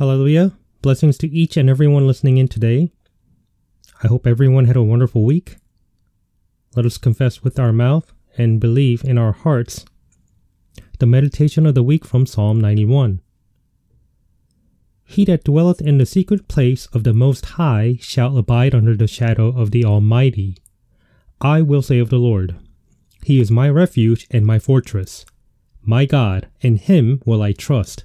Hallelujah. Blessings to each and everyone listening in today. I hope everyone had a wonderful week. Let us confess with our mouth and believe in our hearts the meditation of the week from Psalm 91. He that dwelleth in the secret place of the Most High shall abide under the shadow of the Almighty. I will say of the Lord, He is my refuge and my fortress. My God, in Him will I trust.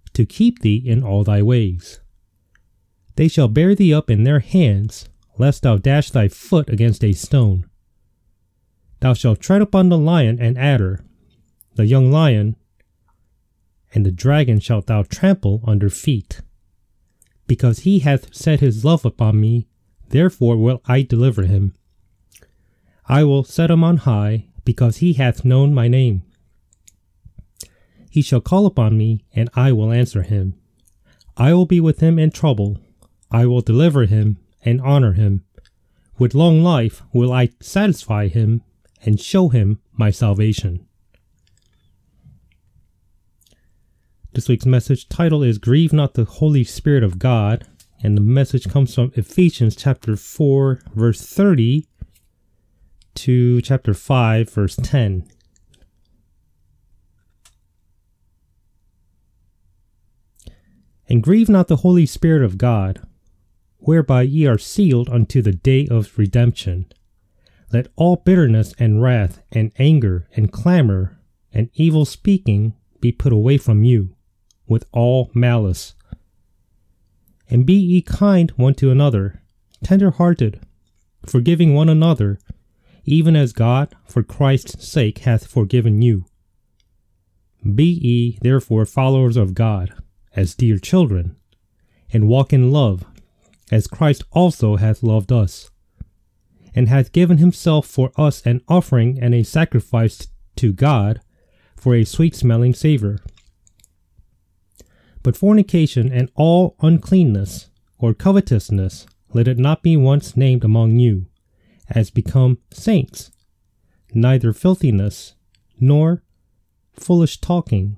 to keep thee in all thy ways. They shall bear thee up in their hands, lest thou dash thy foot against a stone. Thou shalt tread upon the lion and adder, the young lion and the dragon shalt thou trample under feet. Because he hath set his love upon me, therefore will I deliver him. I will set him on high, because he hath known my name. He shall call upon me, and I will answer him. I will be with him in trouble. I will deliver him and honor him. With long life will I satisfy him and show him my salvation. This week's message title is Grieve Not the Holy Spirit of God, and the message comes from Ephesians chapter 4, verse 30 to chapter 5, verse 10. And grieve not the Holy Spirit of God, whereby ye are sealed unto the day of redemption. Let all bitterness and wrath and anger and clamor and evil speaking be put away from you with all malice. And be ye kind one to another, tender hearted, forgiving one another, even as God for Christ's sake hath forgiven you. Be ye therefore followers of God, as dear children, and walk in love, as Christ also hath loved us, and hath given himself for us an offering and a sacrifice to God for a sweet smelling savour. But fornication and all uncleanness or covetousness let it not be once named among you, as become saints, neither filthiness, nor foolish talking,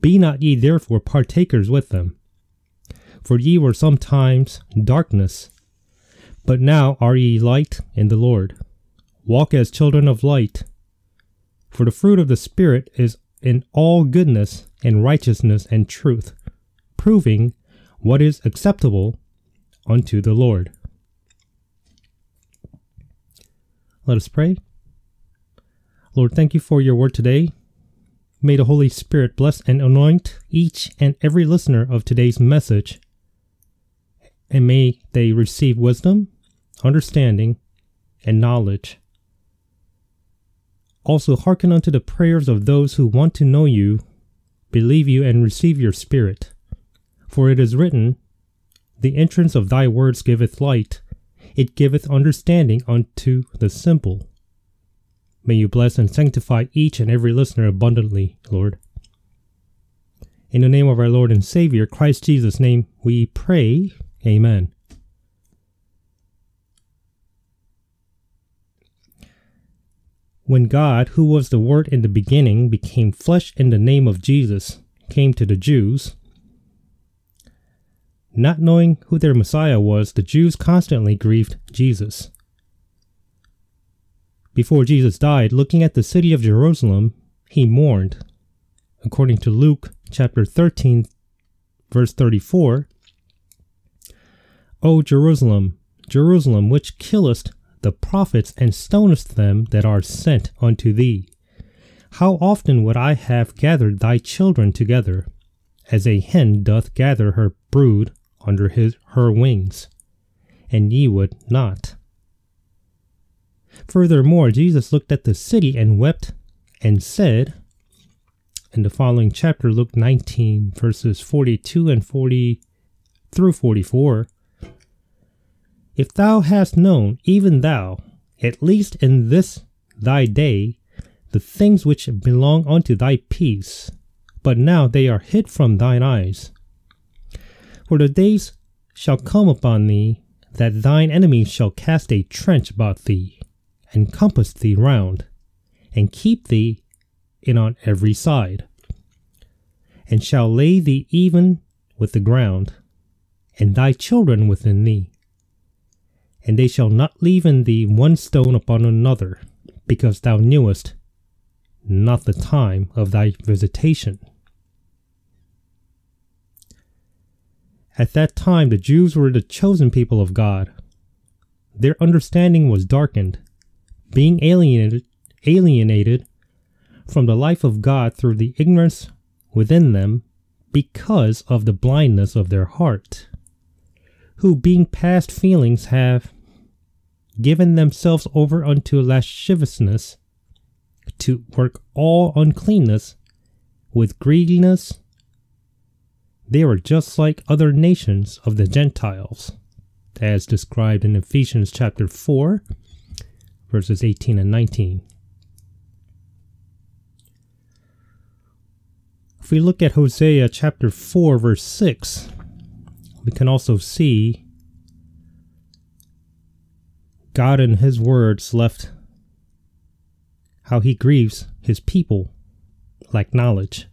Be not ye therefore partakers with them. For ye were sometimes darkness, but now are ye light in the Lord. Walk as children of light. For the fruit of the Spirit is in all goodness and righteousness and truth, proving what is acceptable unto the Lord. Let us pray. Lord, thank you for your word today. May the Holy Spirit bless and anoint each and every listener of today's message, and may they receive wisdom, understanding, and knowledge also, hearken unto the prayers of those who want to know you, believe you, and receive your Spirit. For it is written, The entrance of thy words giveth light, it giveth understanding unto the simple. May you bless and sanctify each and every listener abundantly, Lord. In the name of our Lord and Savior, Christ Jesus' name, we pray. Amen. When God, who was the Word in the beginning, became flesh in the name of Jesus, came to the Jews, not knowing who their Messiah was, the Jews constantly grieved Jesus. Before Jesus died, looking at the city of Jerusalem, he mourned. According to Luke chapter 13, verse 34, O Jerusalem, Jerusalem, which killest the prophets and stonest them that are sent unto thee. How often would I have gathered thy children together, as a hen doth gather her brood under his, her wings, and ye would not. Furthermore, Jesus looked at the city and wept and said, in the following chapter, Luke 19, verses 42 and 40 through 44, if thou hast known, even thou, at least in this thy day, the things which belong unto thy peace, but now they are hid from thine eyes. For the days shall come upon thee that thine enemies shall cast a trench about thee, and compass thee round, and keep thee in on every side, and shall lay thee even with the ground, and thy children within thee and they shall not leave in thee one stone upon another, because thou knewest not the time of thy visitation. At that time, the Jews were the chosen people of God. Their understanding was darkened, being alienated, alienated from the life of God through the ignorance within them because of the blindness of their heart who, being past feelings, have given themselves over unto lasciviousness, to work all uncleanness with greediness. They were just like other nations of the Gentiles, as described in Ephesians chapter 4, verses 18 and 19. If we look at Hosea chapter 4, verse 6, we can also see God in His words left how He grieves His people like knowledge.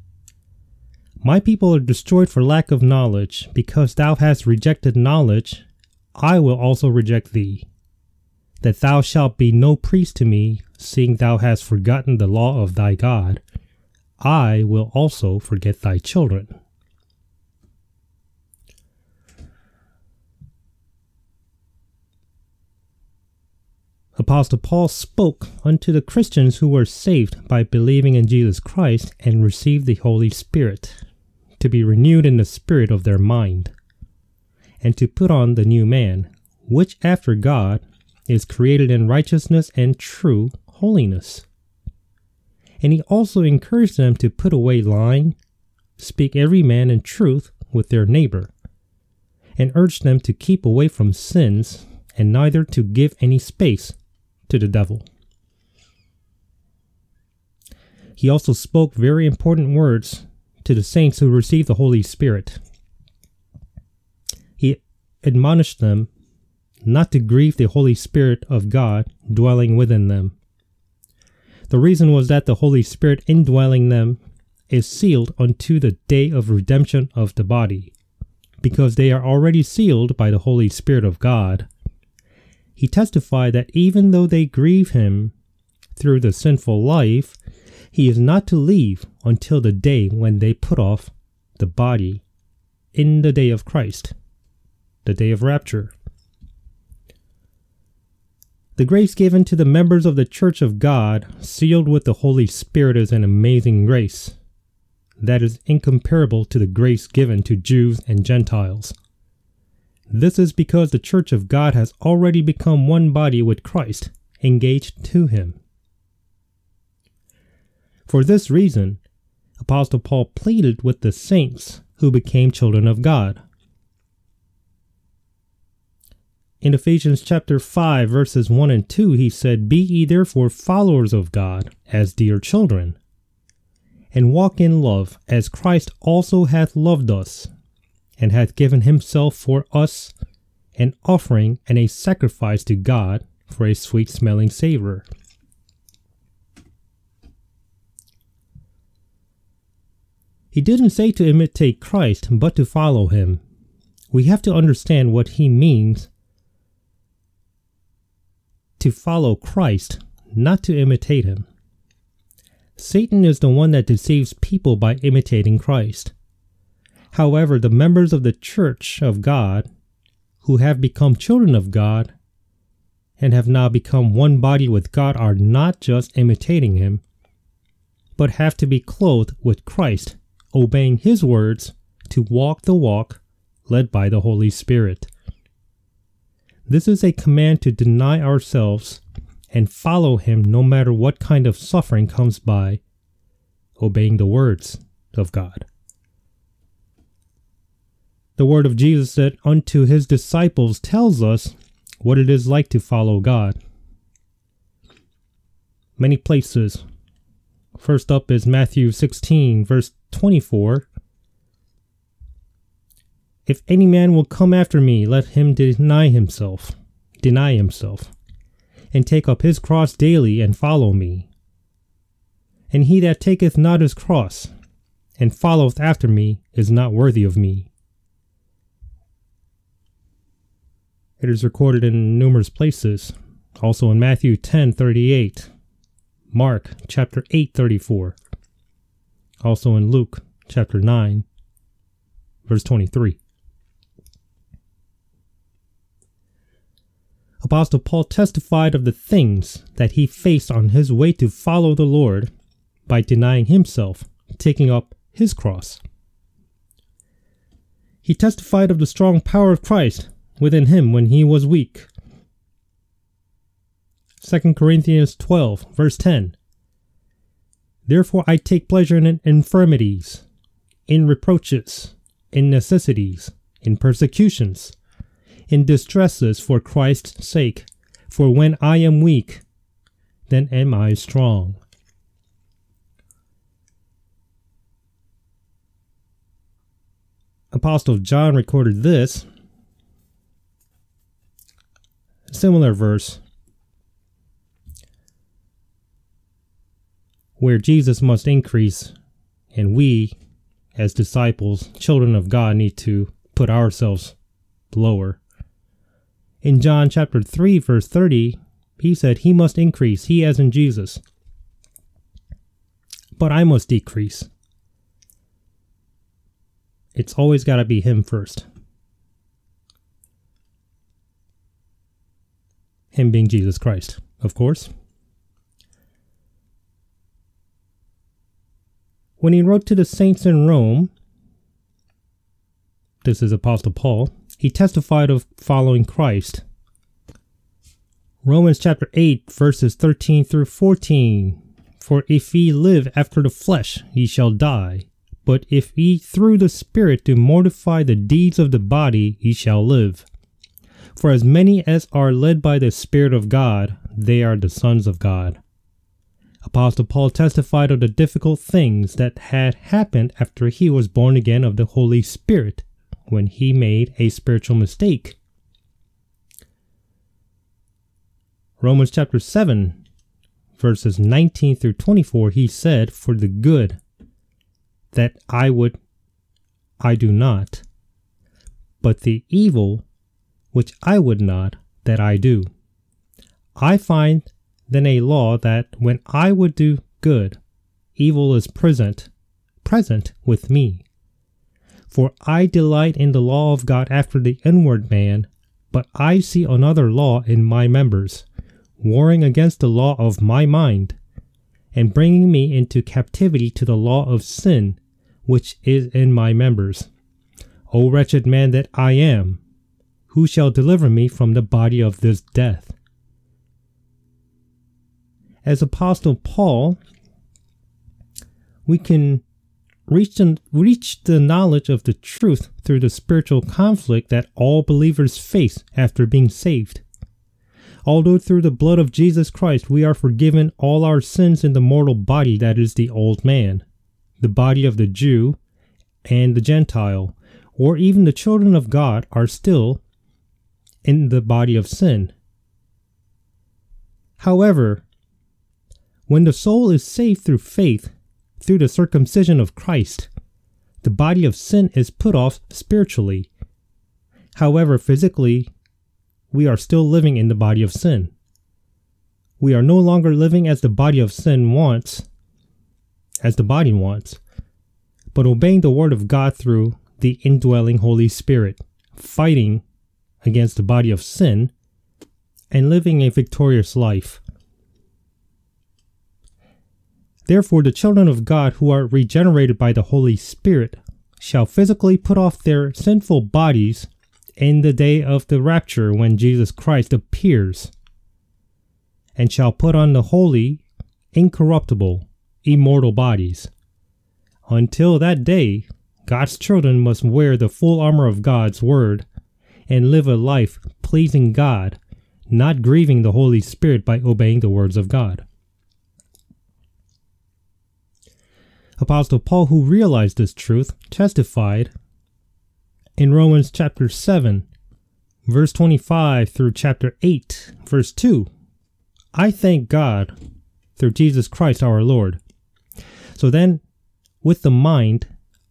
My people are destroyed for lack of knowledge. Because thou hast rejected knowledge, I will also reject thee. That thou shalt be no priest to me, seeing thou hast forgotten the law of thy God, I will also forget thy children. Apostle Paul spoke unto the Christians who were saved by believing in Jesus Christ and received the Holy Spirit, to be renewed in the spirit of their mind, and to put on the new man, which after God is created in righteousness and true holiness. And he also encouraged them to put away lying, speak every man in truth with their neighbor, and urged them to keep away from sins and neither to give any space to the devil. He also spoke very important words to the saints who received the Holy Spirit. He admonished them not to grieve the Holy Spirit of God dwelling within them. The reason was that the Holy Spirit indwelling them is sealed unto the day of redemption of the body, because they are already sealed by the Holy Spirit of God he testified that even though they grieve him through the sinful life, he is not to leave until the day when they put off the body in the day of Christ, the day of rapture. The grace given to the members of the Church of God, sealed with the Holy Spirit, is an amazing grace that is incomparable to the grace given to Jews and Gentiles. This is because the church of God has already become one body with Christ, engaged to him. For this reason, Apostle Paul pleaded with the saints who became children of God. In Ephesians chapter 5 verses 1 and 2 he said, "Be ye therefore followers of God as dear children, and walk in love, as Christ also hath loved us, and hath given himself for us an offering and a sacrifice to God for a sweet smelling savor. He didn't say to imitate Christ, but to follow him. We have to understand what he means to follow Christ, not to imitate him. Satan is the one that deceives people by imitating Christ. However, the members of the Church of God, who have become children of God and have now become one body with God, are not just imitating Him, but have to be clothed with Christ, obeying His words to walk the walk led by the Holy Spirit. This is a command to deny ourselves and follow him no matter what kind of suffering comes by, obeying the words of God. The word of Jesus said unto his disciples tells us what it is like to follow God. Many places. First up is Matthew 16, verse 24. If any man will come after me, let him deny himself, deny himself, and take up his cross daily and follow me. And he that taketh not his cross, and followeth after me, is not worthy of me. It is recorded in numerous places, also in Matthew 10:38, Mark chapter 8:34, also in Luke chapter 9 verse 23. Apostle Paul testified of the things that he faced on his way to follow the Lord by denying himself, taking up his cross. He testified of the strong power of Christ within him when he was weak. 2 Corinthians 12, verse 10. Therefore I take pleasure in infirmities, in reproaches, in necessities, in persecutions in distresses for Christ's sake. For when I am weak, then am I strong. Apostle John recorded this similar verse where Jesus must increase and we as disciples, children of God, need to put ourselves lower. In John chapter 3, verse 30, he said, He must increase, he as in Jesus. But I must decrease. It's always got to be him first. Him being Jesus Christ, of course. When he wrote to the saints in Rome, this is Apostle Paul, he testified of following Christ. Romans chapter 8, verses 13 through 14. For if ye live after the flesh, ye shall die. But if ye through the Spirit do mortify the deeds of the body, ye shall live. For as many as are led by the Spirit of God, they are the sons of God. Apostle Paul testified of the difficult things that had happened after he was born again of the Holy Spirit when he made a spiritual mistake. Romans chapter 7, verses 19 through 24, he said, For the good that I would, I do not, but the evil which I would not, that I do. I find then a law that when I would do good, evil is present, present with me. For I delight in the law of God after the inward man, but I see another law in my members, warring against the law of my mind, and bringing me into captivity to the law of sin, which is in my members. O wretched man that I am, who shall deliver me from the body of this death? As Apostle Paul, we can reach reach the knowledge of the truth through the spiritual conflict that all believers face after being saved. Although through the blood of Jesus Christ we are forgiven all our sins in the mortal body that is the old man, the body of the Jew and the Gentile, or even the children of God, are still in the body of sin. However, when the soul is saved through faith, through the circumcision of Christ, the body of sin is put off spiritually. However, physically, we are still living in the body of sin. We are no longer living as the body of sin wants, as the body wants, but obeying the word of God through the indwelling Holy Spirit, fighting against the body of sin, and living a victorious life. Therefore, the children of God who are regenerated by the Holy Spirit shall physically put off their sinful bodies in the day of the rapture when Jesus Christ appears, and shall put on the holy, incorruptible, immortal bodies. Until that day, God's children must wear the full armor of God's Word and live a life pleasing God, not grieving the Holy Spirit by obeying the words of God. Apostle Paul, who realized this truth, testified in Romans chapter 7, verse 25 through chapter 8, verse 2. I thank God through Jesus Christ our Lord. So then, with the mind,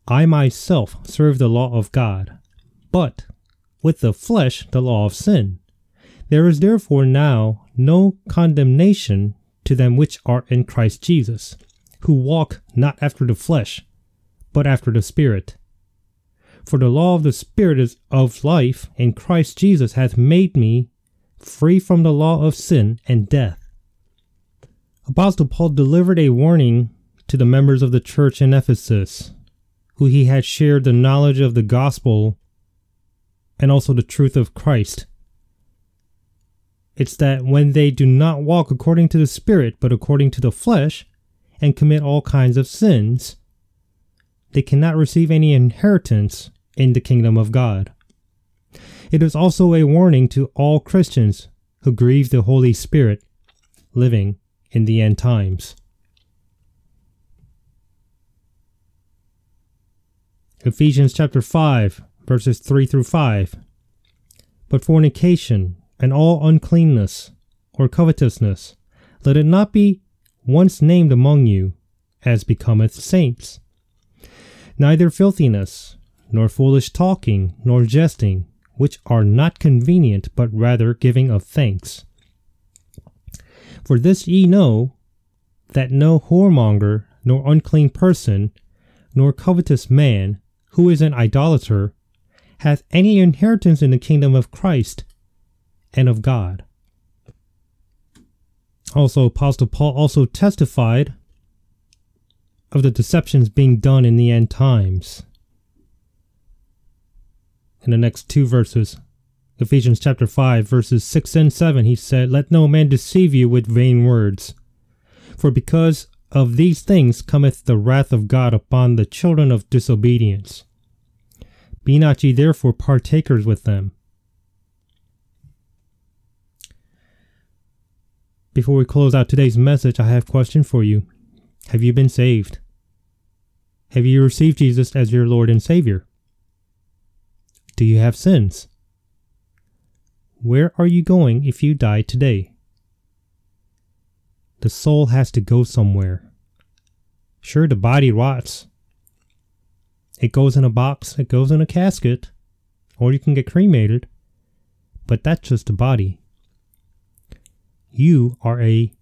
I myself serve the law of God, but with the flesh, the law of sin. There is therefore now no condemnation to them which are in Christ Jesus who walk not after the flesh, but after the Spirit. For the law of the Spirit is of life and Christ Jesus hath made me free from the law of sin and death. Apostle Paul delivered a warning to the members of the church in Ephesus, who he had shared the knowledge of the gospel and also the truth of Christ. It's that when they do not walk according to the Spirit, but according to the flesh, and commit all kinds of sins, they cannot receive any inheritance in the kingdom of God. It is also a warning to all Christians who grieve the Holy Spirit living in the end times. Ephesians chapter 5, verses 3 through 5. But fornication and all uncleanness or covetousness, let it not be once named among you, as becometh saints. Neither filthiness, nor foolish talking, nor jesting, which are not convenient, but rather giving of thanks. For this ye know, that no whoremonger, nor unclean person, nor covetous man, who is an idolater, hath any inheritance in the kingdom of Christ and of God. Also, Apostle Paul also testified of the deceptions being done in the end times. In the next two verses, Ephesians chapter 5, verses 6 and 7, he said, Let no man deceive you with vain words. For because of these things cometh the wrath of God upon the children of disobedience. Be not ye therefore partakers with them. Before we close out today's message, I have a question for you. Have you been saved? Have you received Jesus as your Lord and Savior? Do you have sins? Where are you going if you die today? The soul has to go somewhere. Sure, the body rots. It goes in a box, it goes in a casket, or you can get cremated, but that's just the body. You are a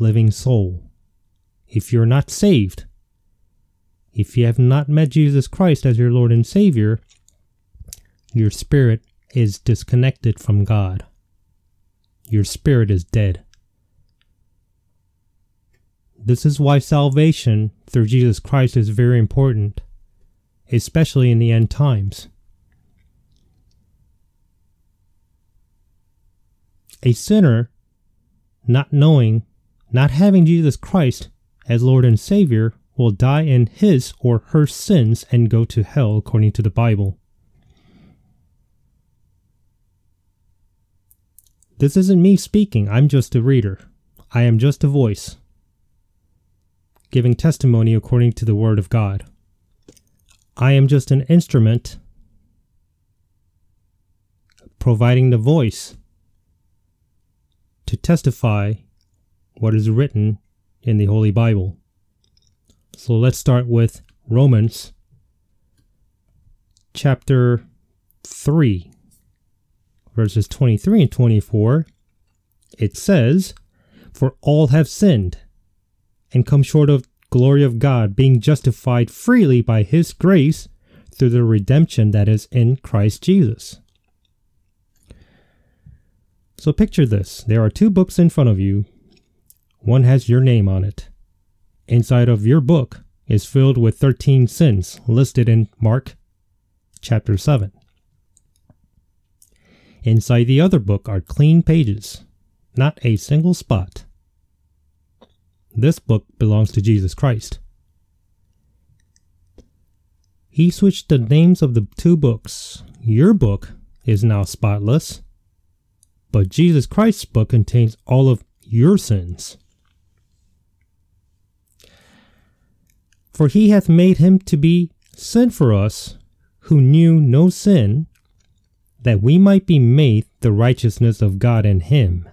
living soul. If you're not saved, if you have not met Jesus Christ as your Lord and Savior, your spirit is disconnected from God. Your spirit is dead. This is why salvation through Jesus Christ is very important, especially in the end times. A sinner not knowing, not having Jesus Christ as Lord and Savior, will die in his or her sins and go to hell according to the Bible. This isn't me speaking, I'm just a reader. I am just a voice. giving testimony according to the Word of God. I am just an instrument providing the voice to testify what is written in the Holy Bible. So let's start with Romans chapter 3, verses 23 and 24. It says, For all have sinned and come short of glory of God, being justified freely by his grace through the redemption that is in Christ Jesus. So picture this there are two books in front of you, one has your name on it. Inside of your book is filled with 13 sins listed in Mark chapter 7. Inside the other book are clean pages, not a single spot. This book belongs to Jesus Christ. He switched the names of the two books. Your book is now spotless, but Jesus Christ's book contains all of your sins. For he hath made him to be sin for us who knew no sin, that we might be made the righteousness of God in him.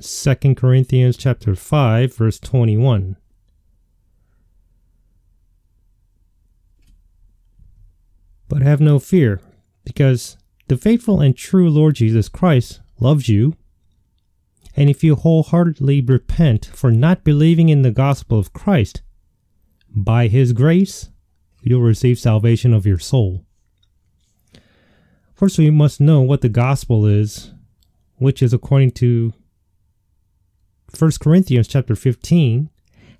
2 Corinthians chapter 5 verse 21. But have no fear, because the faithful and true Lord Jesus Christ loves you. And if you wholeheartedly repent for not believing in the gospel of Christ, by his grace, you'll receive salvation of your soul. First, we must know what the gospel is, which is according to 1 Corinthians chapter 15,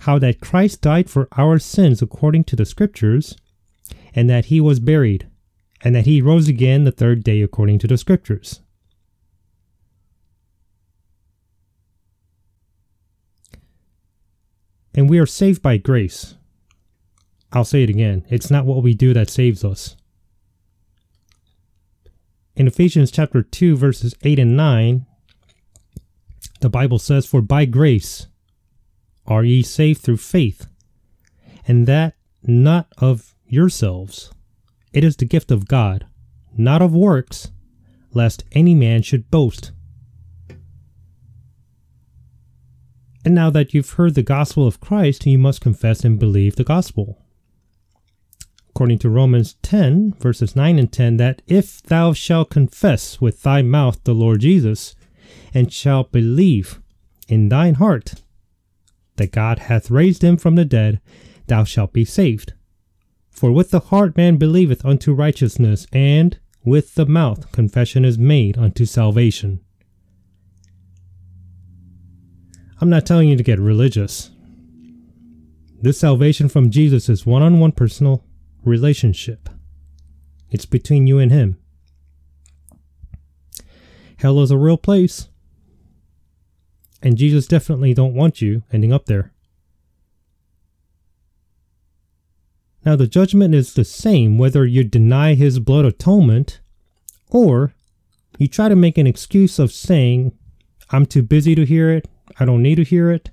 how that Christ died for our sins according to the scriptures, and that he was buried, and that he rose again the third day according to the scriptures. And we are saved by grace. I'll say it again. It's not what we do that saves us. In Ephesians chapter 2 verses 8 and 9, the Bible says, For by grace are ye saved through faith, and that not of yourselves. It is the gift of God, not of works, lest any man should boast. And now that you've heard the gospel of Christ, you must confess and believe the gospel. According to Romans 10, verses 9 and 10, that if thou shalt confess with thy mouth the Lord Jesus, and shalt believe in thine heart that God hath raised him from the dead, thou shalt be saved. For with the heart man believeth unto righteousness, and with the mouth confession is made unto salvation. I'm not telling you to get religious. This salvation from Jesus is one on one personal relationship. It's between you and Him. Hell is a real place. And Jesus definitely don't want you ending up there. Now the judgment is the same whether you deny his blood atonement or you try to make an excuse of saying, I'm too busy to hear it, I don't need to hear it,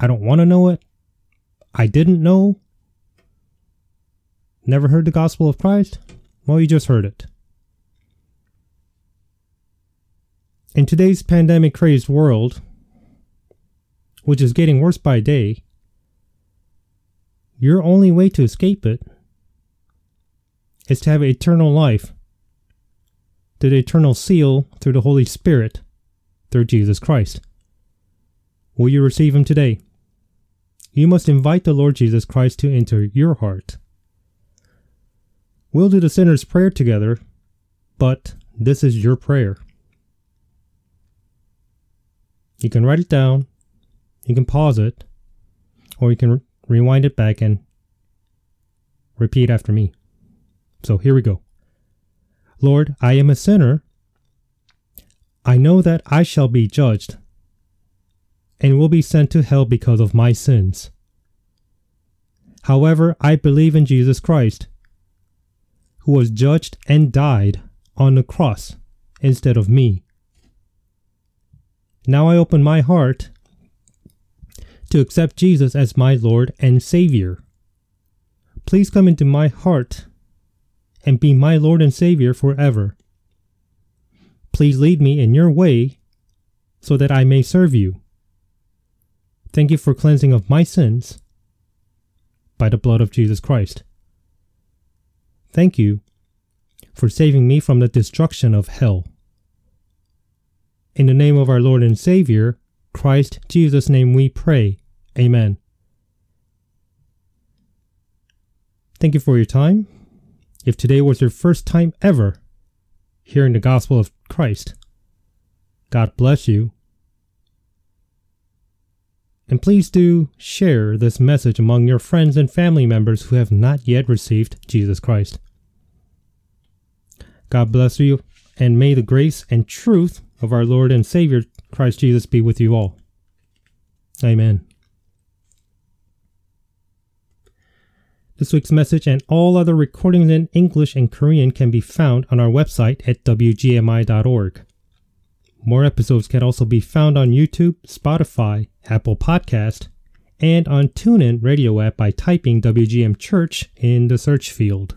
I don't want to know it, I didn't know, never heard the gospel of Christ. Well, you just heard it. In today's pandemic crazed world, which is getting worse by day, your only way to escape it is to have eternal life, through the eternal seal through the Holy Spirit, through Jesus Christ. Will you receive Him today? You must invite the Lord Jesus Christ to enter your heart. We'll do the sinner's prayer together, but this is your prayer. You can write it down, you can pause it, or you can rewind it back and repeat after me. So here we go. Lord, I am a sinner. I know that I shall be judged and will be sent to hell because of my sins. However, I believe in Jesus Christ, who was judged and died on the cross instead of me. Now I open my heart to accept Jesus as my Lord and Savior. Please come into my heart and be my Lord and Savior forever. Please lead me in your way so that I may serve you. Thank you for cleansing of my sins by the blood of Jesus Christ. Thank you for saving me from the destruction of hell. In the name of our Lord and Savior, Christ Jesus' name we pray. Amen. Thank you for your time. If today was your first time ever hearing the gospel of Christ, God bless you. And please do share this message among your friends and family members who have not yet received Jesus Christ. God bless you, and may the grace and truth of our Lord and Savior Christ Jesus be with you all. Amen. This week's message and all other recordings in English and Korean can be found on our website at wgmi.org. More episodes can also be found on YouTube, Spotify, Apple Podcast, and on TuneIn radio app by typing WGM Church in the search field.